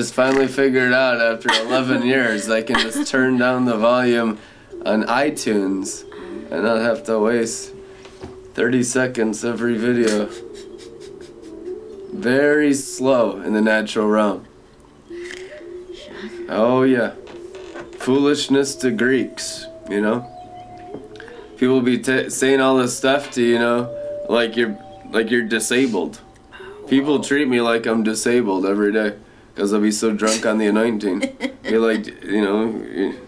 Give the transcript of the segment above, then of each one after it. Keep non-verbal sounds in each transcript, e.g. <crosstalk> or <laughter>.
just finally figured out after 11 years I can just turn down the volume on iTunes and not have to waste 30 seconds every video. Very slow in the natural realm. Oh, yeah. Foolishness to Greeks, you know? People be t- saying all this stuff to you know, like you're like you're disabled. People treat me like I'm disabled every day because I'll be so drunk on the anointing. You're like, you know, you,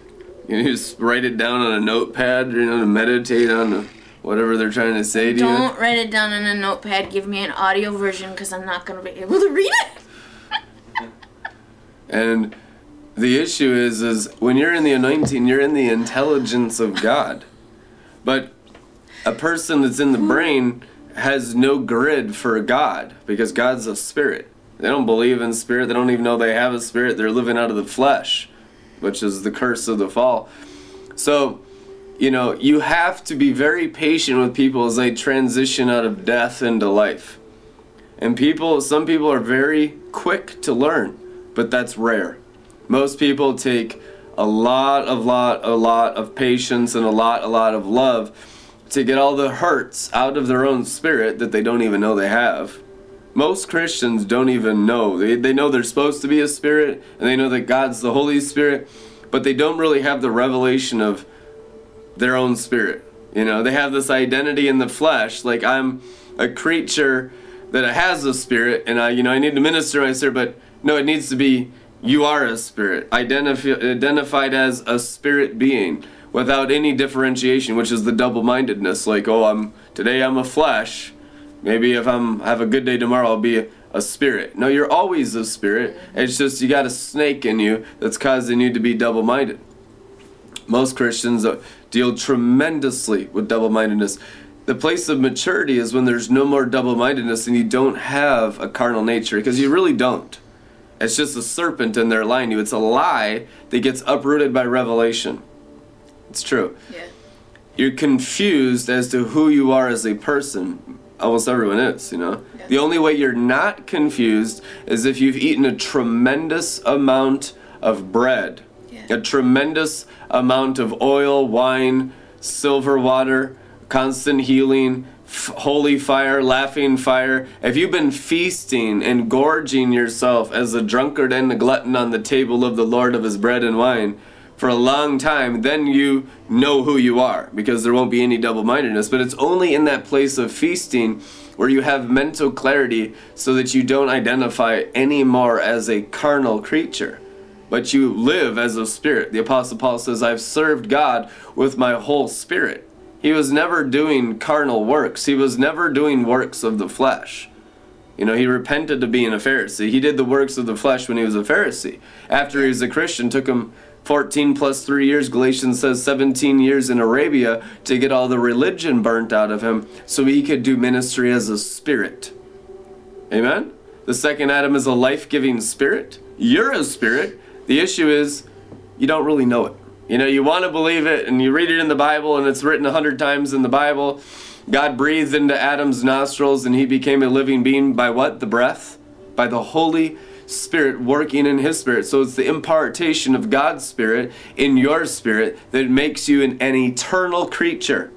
you just write it down on a notepad, you know, to meditate on whatever they're trying to say to you. Don't write it down on a notepad. Give me an audio version because I'm not gonna be able to read it. <laughs> And the issue is, is when you're in the anointing, you're in the intelligence of God. But a person that's in the brain has no grid for God because God's a spirit. They don't believe in spirit. They don't even know they have a spirit. They're living out of the flesh, which is the curse of the fall. So, you know, you have to be very patient with people as they transition out of death into life. And people, some people are very quick to learn, but that's rare. Most people take a lot of lot a lot of patience and a lot a lot of love to get all the hurts out of their own spirit that they don't even know they have. Most Christians don't even know. They, they know they're supposed to be a spirit and they know that God's the Holy Spirit, but they don't really have the revelation of their own spirit. You know, they have this identity in the flesh, like I'm a creature that has a spirit and I, you know, I need to minister my spirit, but no, it needs to be you are a spirit, identifi- identified as a spirit being without any differentiation, which is the double-mindedness. Like, oh, I'm today I'm a flesh. Maybe if I'm have a good day tomorrow, I'll be a, a spirit. No, you're always a spirit. It's just you got a snake in you that's causing you to be double-minded. Most Christians uh, deal tremendously with double-mindedness. The place of maturity is when there's no more double-mindedness and you don't have a carnal nature because you really don't. It's just a serpent in there lying to you. It's a lie that gets uprooted by revelation. It's true. Yeah. You're confused as to who you are as a person. Almost everyone is, you know. Yeah. The only way you're not confused is if you've eaten a tremendous amount of bread, Yeah. a tremendous amount of oil, wine, silver water, constant healing, f- holy fire, laughing fire. If you've been feasting and gorging yourself as a drunkard and a glutton on the table of the Lord of his bread and wine for a long time, then you know who you are because there won't be any double mindedness. But it's only in that place of feasting where you have mental clarity so that you don't identify anymore as a carnal creature but you live as a spirit. The Apostle Paul says, I've served God with my whole spirit. He was never doing carnal works, he was never doing works of the flesh. You know, he repented of being a Pharisee. He did the works of the flesh when he was a Pharisee. After he was a Christian, took him 14 plus 3 years, Galatians says 17 years in Arabia to get all the religion burnt out of him so he could do ministry as a spirit. Amen? The second Adam is a life giving spirit. You're a spirit. The issue is you don't really know it. You know, you want to believe it and you read it in the Bible and it's written a hundred times in the Bible. God breathed into Adam's nostrils and he became a living being by what? The breath? By the Holy Spirit working in his spirit. So it's the impartation of God's spirit in your spirit that makes you an, an eternal creature.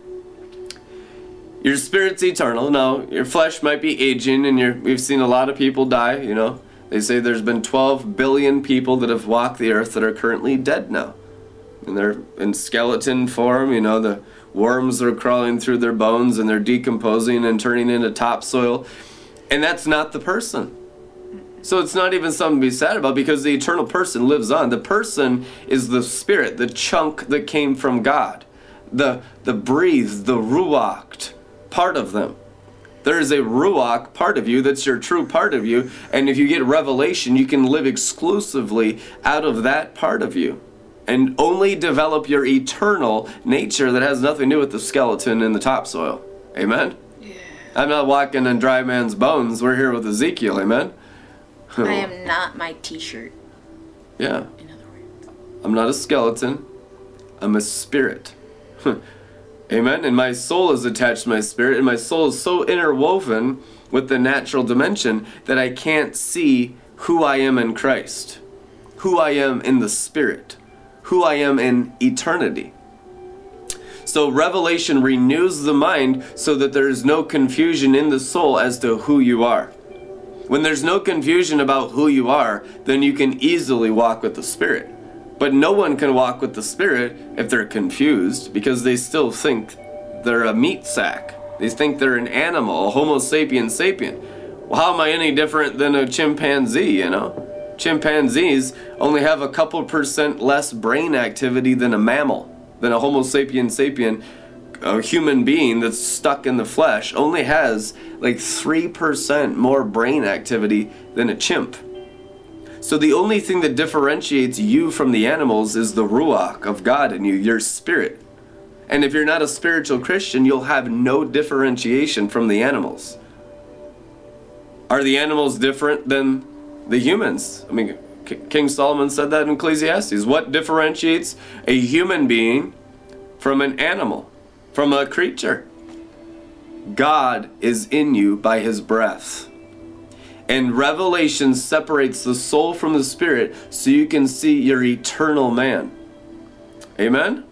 Your spirit's eternal. Now, your flesh might be aging, and you're, we've seen a lot of people die, you know. They say there's been 12 billion people that have walked the earth that are currently dead now. And they're in skeleton form, you know, the worms are crawling through their bones and they're decomposing and turning into topsoil. And that's not the person. So it's not even something to be sad about because the eternal person lives on. The person is the spirit, the chunk that came from God, the the breathed, the ruach part of them. There is a ruach part of you that's your true part of you, and if you get revelation, you can live exclusively out of that part of you. And only develop your eternal nature that has nothing to do with the skeleton in the topsoil. Amen? Yeah. I'm not walking on dry man's bones. We're here with Ezekiel. Amen? I am not my T-shirt. Yeah. In other words. I'm not a skeleton. I'm a spirit. <laughs> Amen. And my soul is attached to my spirit, and my soul is so interwoven with the natural dimension that I can't see who I am in Christ. who I am in the spirit, who I am in eternity. So revelation renews the mind so that there is no confusion in the soul as to who you are. When there's no confusion about who you are, then you can easily walk with the Spirit. But no one can walk with the Spirit if they're confused because they still think they're a meat sack. They think they're an animal, a Homo sapien sapien. Well, how am I any different than a chimpanzee, you know? Chimpanzees only have a couple percent less brain activity than a mammal, than a Homo sapien sapien. A human being that's stuck in the flesh only has like 3% more brain activity than a chimp. So the only thing that differentiates you from the animals is the ruach of God in you, your spirit. And if you're not a spiritual Christian, you'll have no differentiation from the animals. Are the animals different than the humans? I mean, King Solomon said that in Ecclesiastes. What differentiates a human being from an animal, from a creature? God is in you by his breath. And revelation separates the soul from the spirit so you can see your eternal man. Amen?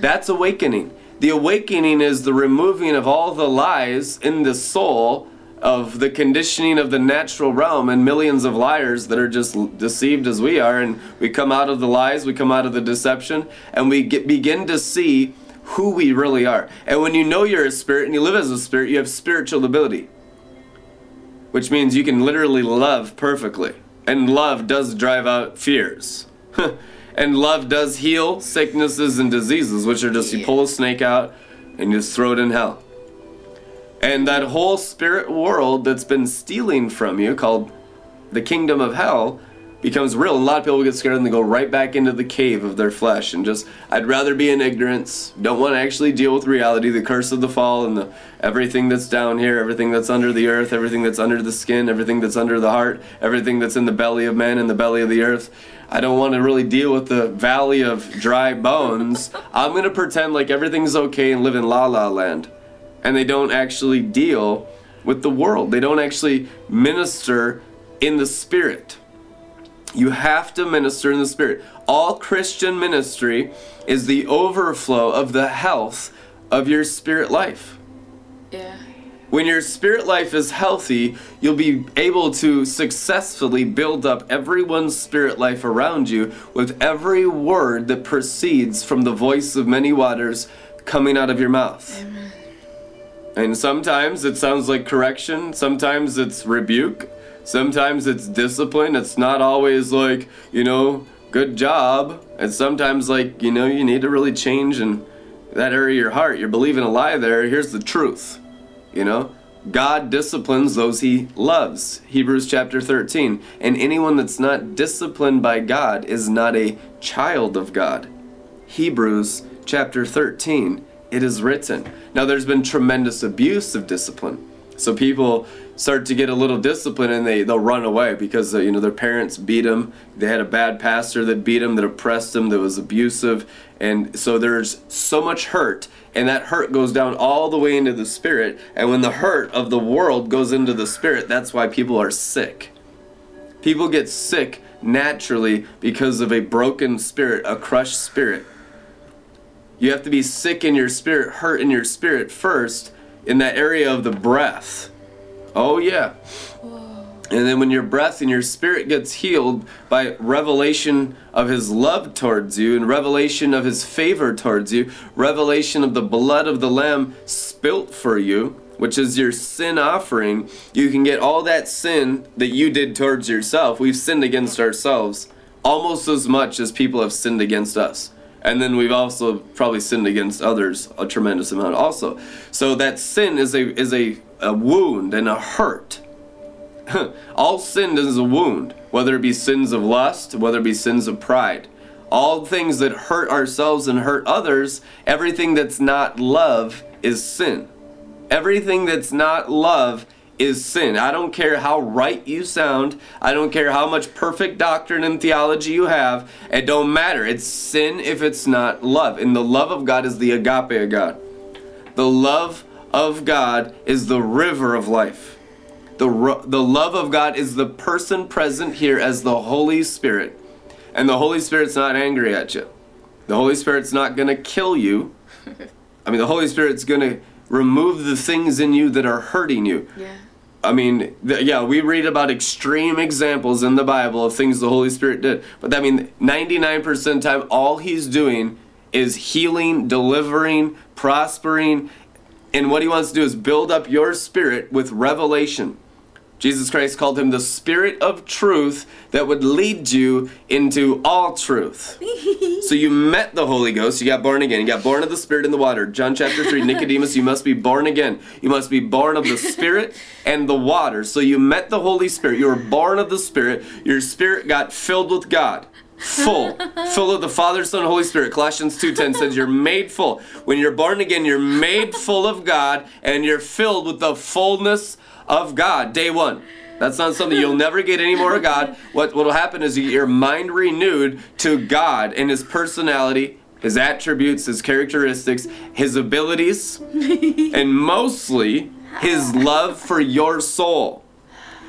That's awakening. The awakening is the removing of all the lies in the soul of the conditioning of the natural realm and millions of liars that are just deceived as we are. And we come out of the lies, we come out of the deception, and we get, begin to see who we really are. And when you know you're a spirit and you live as a spirit, you have spiritual ability, which means you can literally love perfectly. And love does drive out fears. <laughs> and love does heal sicknesses and diseases, which are just you pull a snake out and you just throw it in hell. And that whole spirit world that's been stealing from you, called the kingdom of hell, becomes real. And a lot of people get scared and they go right back into the cave of their flesh and just, I'd rather be in ignorance. Don't want to actually deal with reality, the curse of the fall, and the everything that's down here, everything that's under the earth, everything that's under the skin, everything that's under the heart, everything that's in the belly of man and the belly of the earth. I don't want to really deal with the valley of dry bones. I'm going to pretend like everything's okay and live in la la land. And they don't actually deal with the world. They don't actually minister in the spirit. You have to minister in the Spirit. All Christian ministry is the overflow of the health of your spirit life. Yeah. When your spirit life is healthy, you'll be able to successfully build up everyone's spirit life around you with every word that proceeds from the voice of many waters coming out of your mouth. Amen. And sometimes it sounds like correction, sometimes it's rebuke, Sometimes it's discipline. It's not always like, you know, good job. And sometimes, like, you know, you need to really change in that area of your heart. You're believing a lie there. Here's the truth, you know? God disciplines those he loves. Hebrews chapter 13. And anyone that's not disciplined by God is not a child of God. Hebrews chapter 13. It is written. Now, there's been tremendous abuse of discipline. So people start to get a little discipline and they they'll run away because uh, you know their parents beat them. They had a bad pastor that beat them, that oppressed them, that was abusive, and so there's so much hurt, and that hurt goes down all the way into the spirit. And when the hurt of the world goes into the spirit, that's why people are sick. People get sick naturally because of a broken spirit, a crushed spirit. You have to be sick in your spirit, hurt in your spirit first, in that area of the breath Oh, yeah. And then when your breath and your spirit gets healed by revelation of his love towards you and revelation of his favor towards you, revelation of the blood of the lamb spilt for you, which is your sin offering, you can get all that sin that you did towards yourself. We've sinned against ourselves almost as much as people have sinned against us. And then we've also probably sinned against others a tremendous amount also. So that sin is a is a a wound and a hurt. <laughs> All sin is a wound, whether it be sins of lust, whether it be sins of pride. All things that hurt ourselves and hurt others, everything that's not love is sin. Everything that's not love is sin. I don't care how right you sound. I don't care how much perfect doctrine and theology you have. It don't matter. It's sin if it's not love. And the love of God is the agape of God. The love of God is the river of life. The, the love of God is the person present here as the Holy Spirit. And the Holy Spirit's not angry at you. The Holy Spirit's not going to kill you. I mean, the Holy Spirit's going to remove the things in you that are hurting you. Yeah. I mean, th- yeah, we read about extreme examples in the Bible of things the Holy Spirit did. But I mean, 99% of the time, all he's doing is healing, delivering, prospering. And what he wants to do is build up your spirit with revelation. Jesus Christ called him the Spirit of truth that would lead you into all truth. <laughs> so you met the Holy Ghost, you got born again, you got born of the Spirit in the water. John chapter 3, <laughs> Nicodemus, you must be born again. You must be born of the Spirit and the water. So you met the Holy Spirit, you were born of the Spirit, your spirit got filled with God. Full, full of the Father, Son, and Holy Spirit. Colossians 2:10 says you're made full. When you're born again, you're made full of God and you're filled with the fullness of God, day one. That's not something you'll never get any more of God. What will happen is you get your mind renewed to God and His personality, His attributes, His characteristics, His abilities, <laughs> and mostly His love for your soul.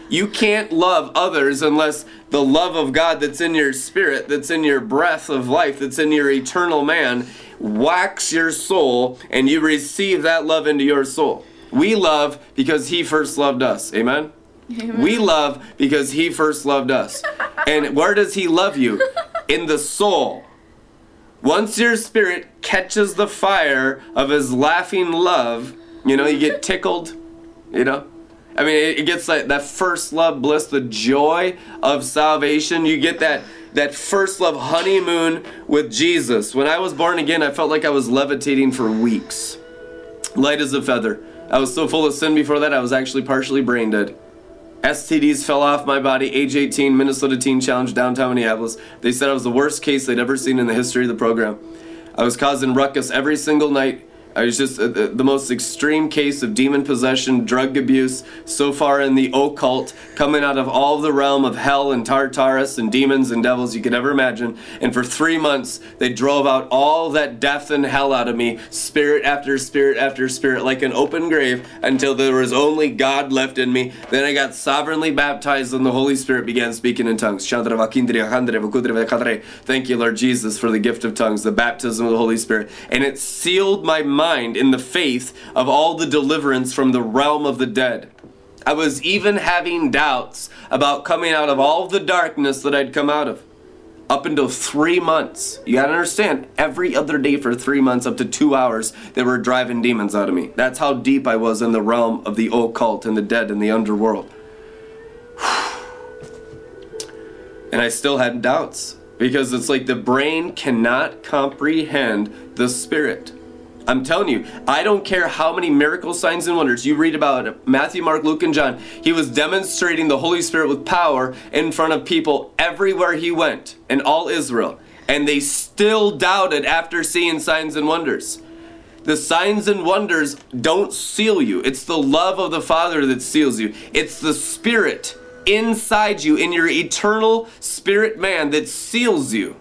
You can't love others unless the love of God that's in your spirit, that's in your breath of life, that's in your eternal man, whacks your soul and you receive that love into your soul. We love because He first loved us. Amen? We love because He first loved us. <laughs> And where does He love you? In the soul. Once your spirit catches the fire of His laughing love, you know, you get tickled, you know? I mean, it, gets like that first love bliss, the joy of salvation. You get that that first love honeymoon with Jesus. When I was born again, I felt like I was levitating for weeks, light as a feather. I was so full of sin before that, I was actually partially brain dead. STDs fell off my body, age 18, Minnesota Teen Challenge, downtown Minneapolis. They said I was the worst case they'd ever seen in the history of the program. I was causing ruckus every single night. I was just uh, the, most extreme case of demon possession, drug abuse, so far in the occult, coming out of all the realm of hell and Tartarus and demons and devils you could ever imagine. And for three months, they drove out all that death and hell out of me, spirit after spirit after spirit, like an open grave, until there was only God left in me. Then I got sovereignly baptized, and the Holy Spirit began speaking in tongues. Thank you, Lord Jesus, for the gift of tongues, the baptism of the Holy Spirit. And it sealed my mind in the faith of all the deliverance from the realm of the dead. I was even having doubts about coming out of all the darkness that I'd come out of. Up until three months. You gotta understand, every other day for three months, up to two hours, they were driving demons out of me. That's how deep I was in the realm of the occult and the dead and the underworld. <sighs> And I still had doubts because it's like the brain cannot comprehend the spirit. I'm telling you, I don't care how many miracle signs and wonders you read about Matthew, Mark, Luke, and John. He was demonstrating the Holy Spirit with power in front of people everywhere he went in all Israel. And they still doubted after seeing signs and wonders. The signs and wonders don't seal you. It's the love of the Father that seals you. It's the Spirit inside you, in your eternal spirit man, that seals you.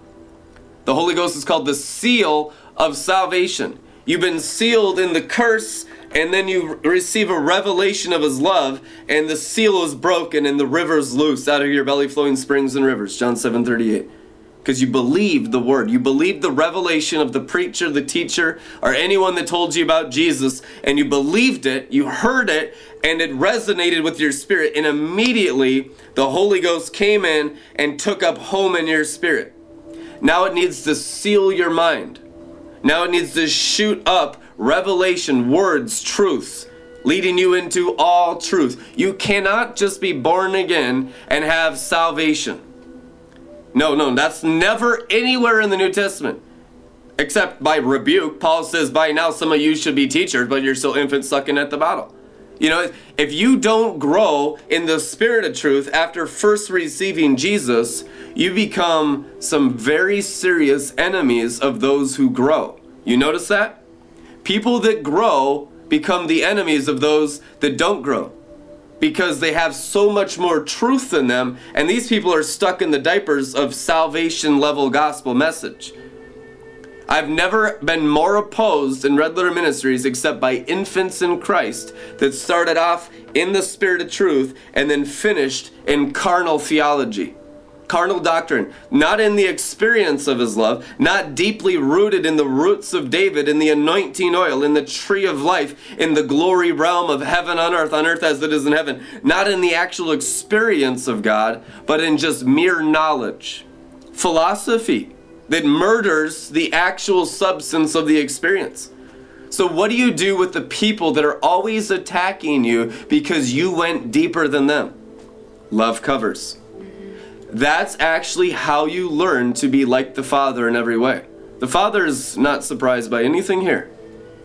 The Holy Ghost is called the seal of salvation. You've been sealed in the curse, and then you receive a revelation of His love, and the seal is broken, and the rivers loose out of your belly, flowing springs and rivers. John seven thirty eight. Because you believed the word, you believed the revelation of the preacher, the teacher, or anyone that told you about Jesus, and you believed it, you heard it, and it resonated with your spirit, and immediately the Holy Ghost came in and took up home in your spirit. Now it needs to seal your mind. Now it needs to shoot up revelation, words, truths, leading you into all truth. You cannot just be born again and have salvation. No, no, that's never anywhere in the New Testament. Except by rebuke. Paul says, By now some of you should be teachers, but you're still infants sucking at the bottle. You know, if you don't grow in the spirit of truth after first receiving Jesus, you become some very serious enemies of those who grow. You notice that? People that grow become the enemies of those that don't grow because they have so much more truth in them, and these people are stuck in the diapers of salvation level gospel message. I've never been more opposed in Red Letter Ministries except by infants in Christ that started off in the spirit of truth and then finished in carnal theology. carnal doctrine, not in the experience of his love, not deeply rooted in the roots of David, in the anointing oil, in the tree of life, in the glory realm of heaven on earth, on earth as it is in heaven, not in the actual experience of God, but in just mere knowledge. Philosophy that murders the actual substance of the experience. So, what do you do with the people that are always attacking you because you went deeper than them? Love covers. That's actually how you learn to be like the Father in every way. The Father is not surprised by anything here.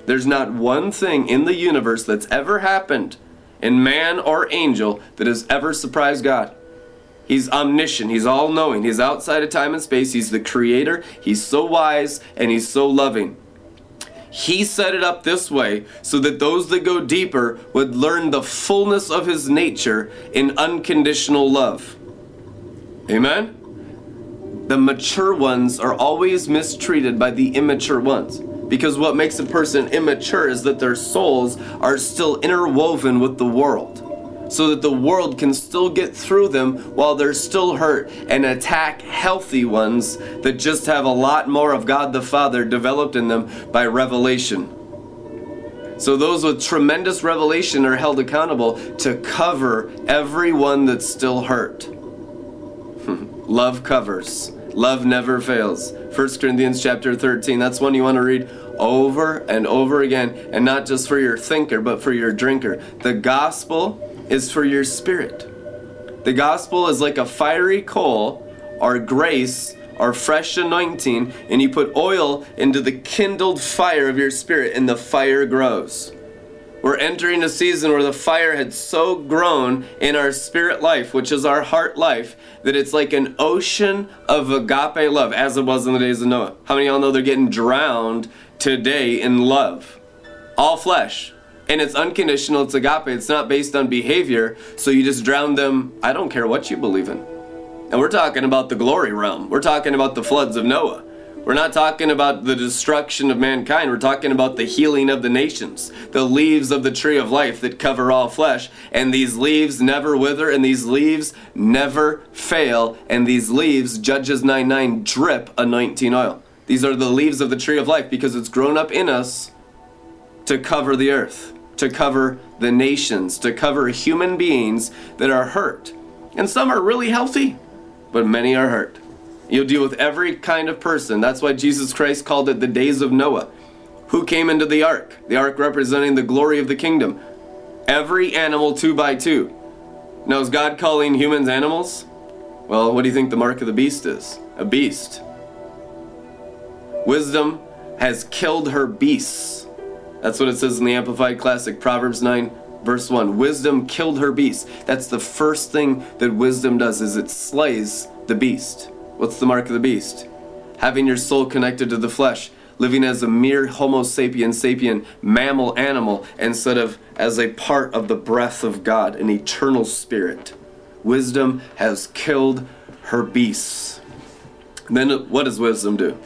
There's not one thing in the universe that's ever happened in man or angel that has ever surprised God. He's omniscient, he's all knowing, he's outside of time and space, he's the creator, he's so wise, and he's so loving. He set it up this way so that those that go deeper would learn the fullness of his nature in unconditional love. Amen? The mature ones are always mistreated by the immature ones. Because what makes a person immature is that their souls are still interwoven with the world. So that the world can still get through them while they're still hurt and attack healthy ones that just have a lot more of God the Father developed in them by revelation. So those with tremendous revelation are held accountable to cover everyone that's still hurt. <laughs> Love covers. Love never fails. 1 Corinthians chapter 13. That's one you want to read over and over again, and not just for your thinker, but for your drinker. The gospel is for your spirit. The gospel is like a fiery coal our grace our fresh anointing, and you put oil into the kindled fire of your spirit, and the fire grows. We're entering a season where the fire had so grown in our spirit life, which is our heart life, that it's like an ocean of agape love, as it was in the days of Noah. How many of y'all know they're getting drowned today in love? All flesh. And it's unconditional, it's agape, it's not based on behavior, so you just drown them. I don't care what you believe in. And we're talking about the glory realm, we're talking about the floods of Noah. We're not talking about the destruction of mankind. We're talking about the healing of the nations, the leaves of the tree of life that cover all flesh. And these leaves never wither, and these leaves never fail. And these leaves, Judges 9 9, drip anointing oil. These are the leaves of the tree of life because it's grown up in us to cover the earth, to cover the nations, to cover human beings that are hurt. And some are really healthy, but many are hurt. You'll deal with every kind of person. That's why Jesus Christ called it the days of Noah. Who came into the ark? The ark representing the glory of the kingdom. Every animal two by two. Now, is God calling humans animals? Well, what do you think the mark of the beast is? A beast. Wisdom has killed her beasts. That's what it says in the Amplified Classic, Proverbs 9, verse 1. Wisdom killed her beast. That's the first thing that wisdom does is it slays the beast. What's the mark of the beast? Having your soul connected to the flesh, living as a mere Homo sapien sapien mammal animal instead of as a part of the breath of God, an eternal spirit. Wisdom has killed her beasts. Then what does wisdom do?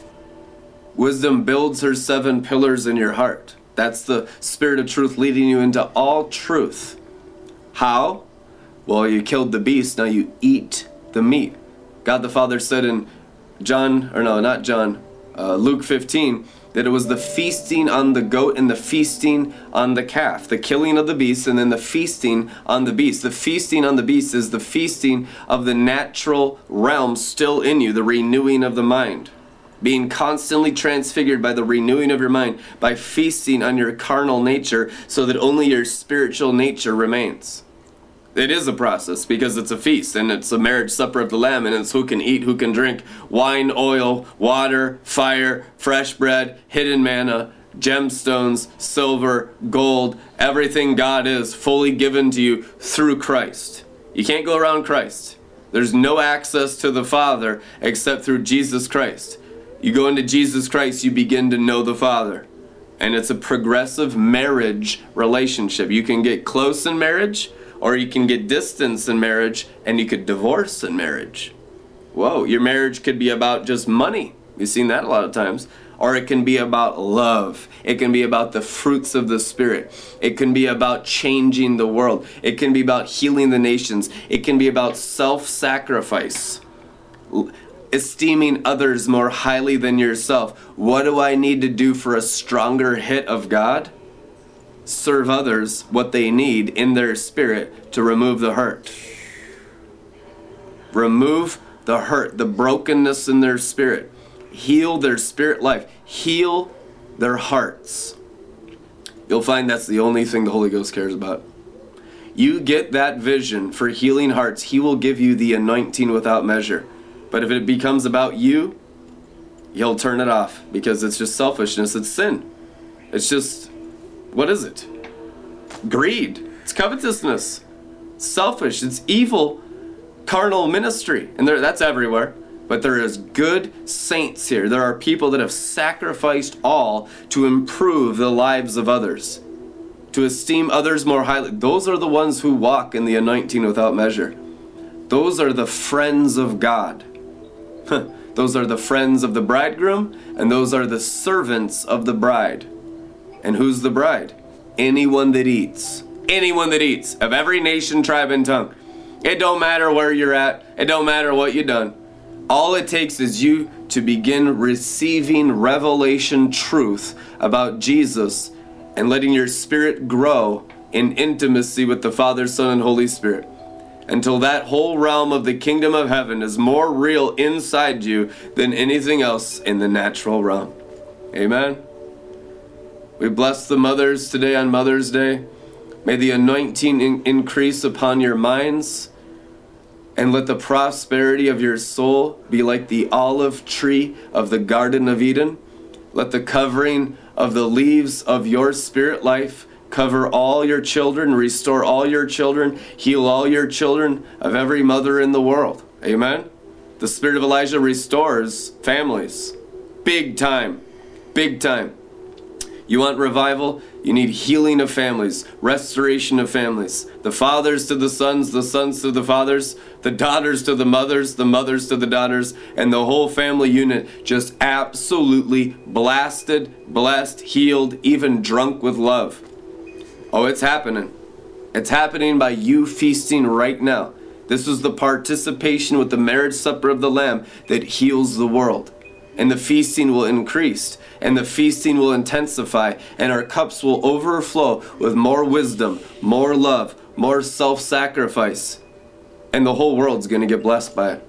Wisdom builds her seven pillars in your heart. That's the spirit of truth leading you into all truth. How? Well, you killed the beast, now you eat the meat. God the Father said in John, or no, not John, uh, Luke 15, that it was the feasting on the goat and the feasting on the calf, the killing of the beast, and then the feasting on the beast. The feasting on the beast is the feasting of the natural realm still in you, the renewing of the mind. Being constantly transfigured by the renewing of your mind, by feasting on your carnal nature, so that only your spiritual nature remains. It is a process because it's a feast and it's a marriage supper of the lamb and it's who can eat who can drink. Wine oil water fire fresh bread hidden manna gemstones silver gold everything god is fully given to you through christ. You can't go around christ. There's no access to the father except through jesus christ you go into jesus christ you begin to know the father and it's a progressive marriage relationship you can get close in marriage or you can get distance in marriage and you could divorce in marriage. Whoa, your marriage could be about just money. We've seen that a lot of times. Or it can be about love. It can be about the fruits of the Spirit. It can be about changing the world. It can be about healing the nations. It can be about self sacrifice. Esteeming others more highly than yourself. What do I need to do for a stronger hit of God? Serve others what they need in their spirit to remove the hurt. Remove the hurt, the brokenness in their spirit. Heal their spirit life. Heal their hearts. You'll find that's the only thing the Holy Ghost cares about. You get that vision for healing hearts, He will give you the anointing without measure. But if it becomes about you, He'll turn it off because it's just selfishness, it's sin. It's just, what is it? Greed, it's covetousness, selfish, it's evil, carnal ministry. And there, that's everywhere. But there is good saints here. There are people that have sacrificed all to improve the lives of others to esteem others more highly. Those are the ones who walk in the anointing without measure. Those are the friends of God. <laughs> those are the friends of the bridegroom, and those are the servants of the bride. And who's the bride? Anyone that eats. Anyone that eats, of every nation, tribe, and tongue. It don't matter where you're at, it don't matter what you've done. All it takes is you to begin receiving revelation truth about Jesus and letting your spirit grow in intimacy with the Father, Son, and Holy Spirit until that whole realm of the kingdom of heaven is more real inside you than anything else in the natural realm. Amen. We bless the mothers today on Mother's Day. May the anointing in- increase upon your minds and let the prosperity of your soul be like the olive tree of the Garden of Eden. Let the covering of the leaves of your spirit life cover all your children, restore all your children, heal all your children of every mother in the world. Amen. The spirit of Elijah restores families. Big time. Big time. You want revival? You need healing of families, restoration of families. The fathers to the sons, the sons to the fathers, the daughters to the mothers, the mothers to the daughters, and the whole family unit just absolutely blasted, blessed, healed, even drunk with love. Oh, it's happening. It's happening by you feasting right now. This was the participation with the marriage supper of the Lamb that heals the world. And the feasting will increase, and the feasting will intensify, and our cups will overflow with more wisdom, more love, more self sacrifice. And the whole world's going to get blessed by it.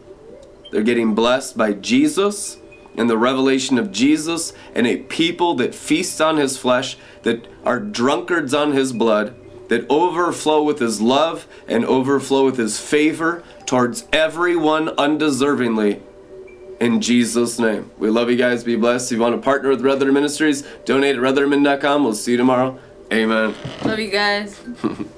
They're getting blessed by Jesus and the revelation of Jesus and a people that feasts on his flesh, that are drunkards on his blood, that overflow with his love and overflow with his favor towards everyone undeservingly. In Jesus' name. We love you guys. Be blessed. If you want to partner with Red Letter Ministries, donate at redlettermin.com. We'll see you tomorrow. Amen. Love you guys. <laughs>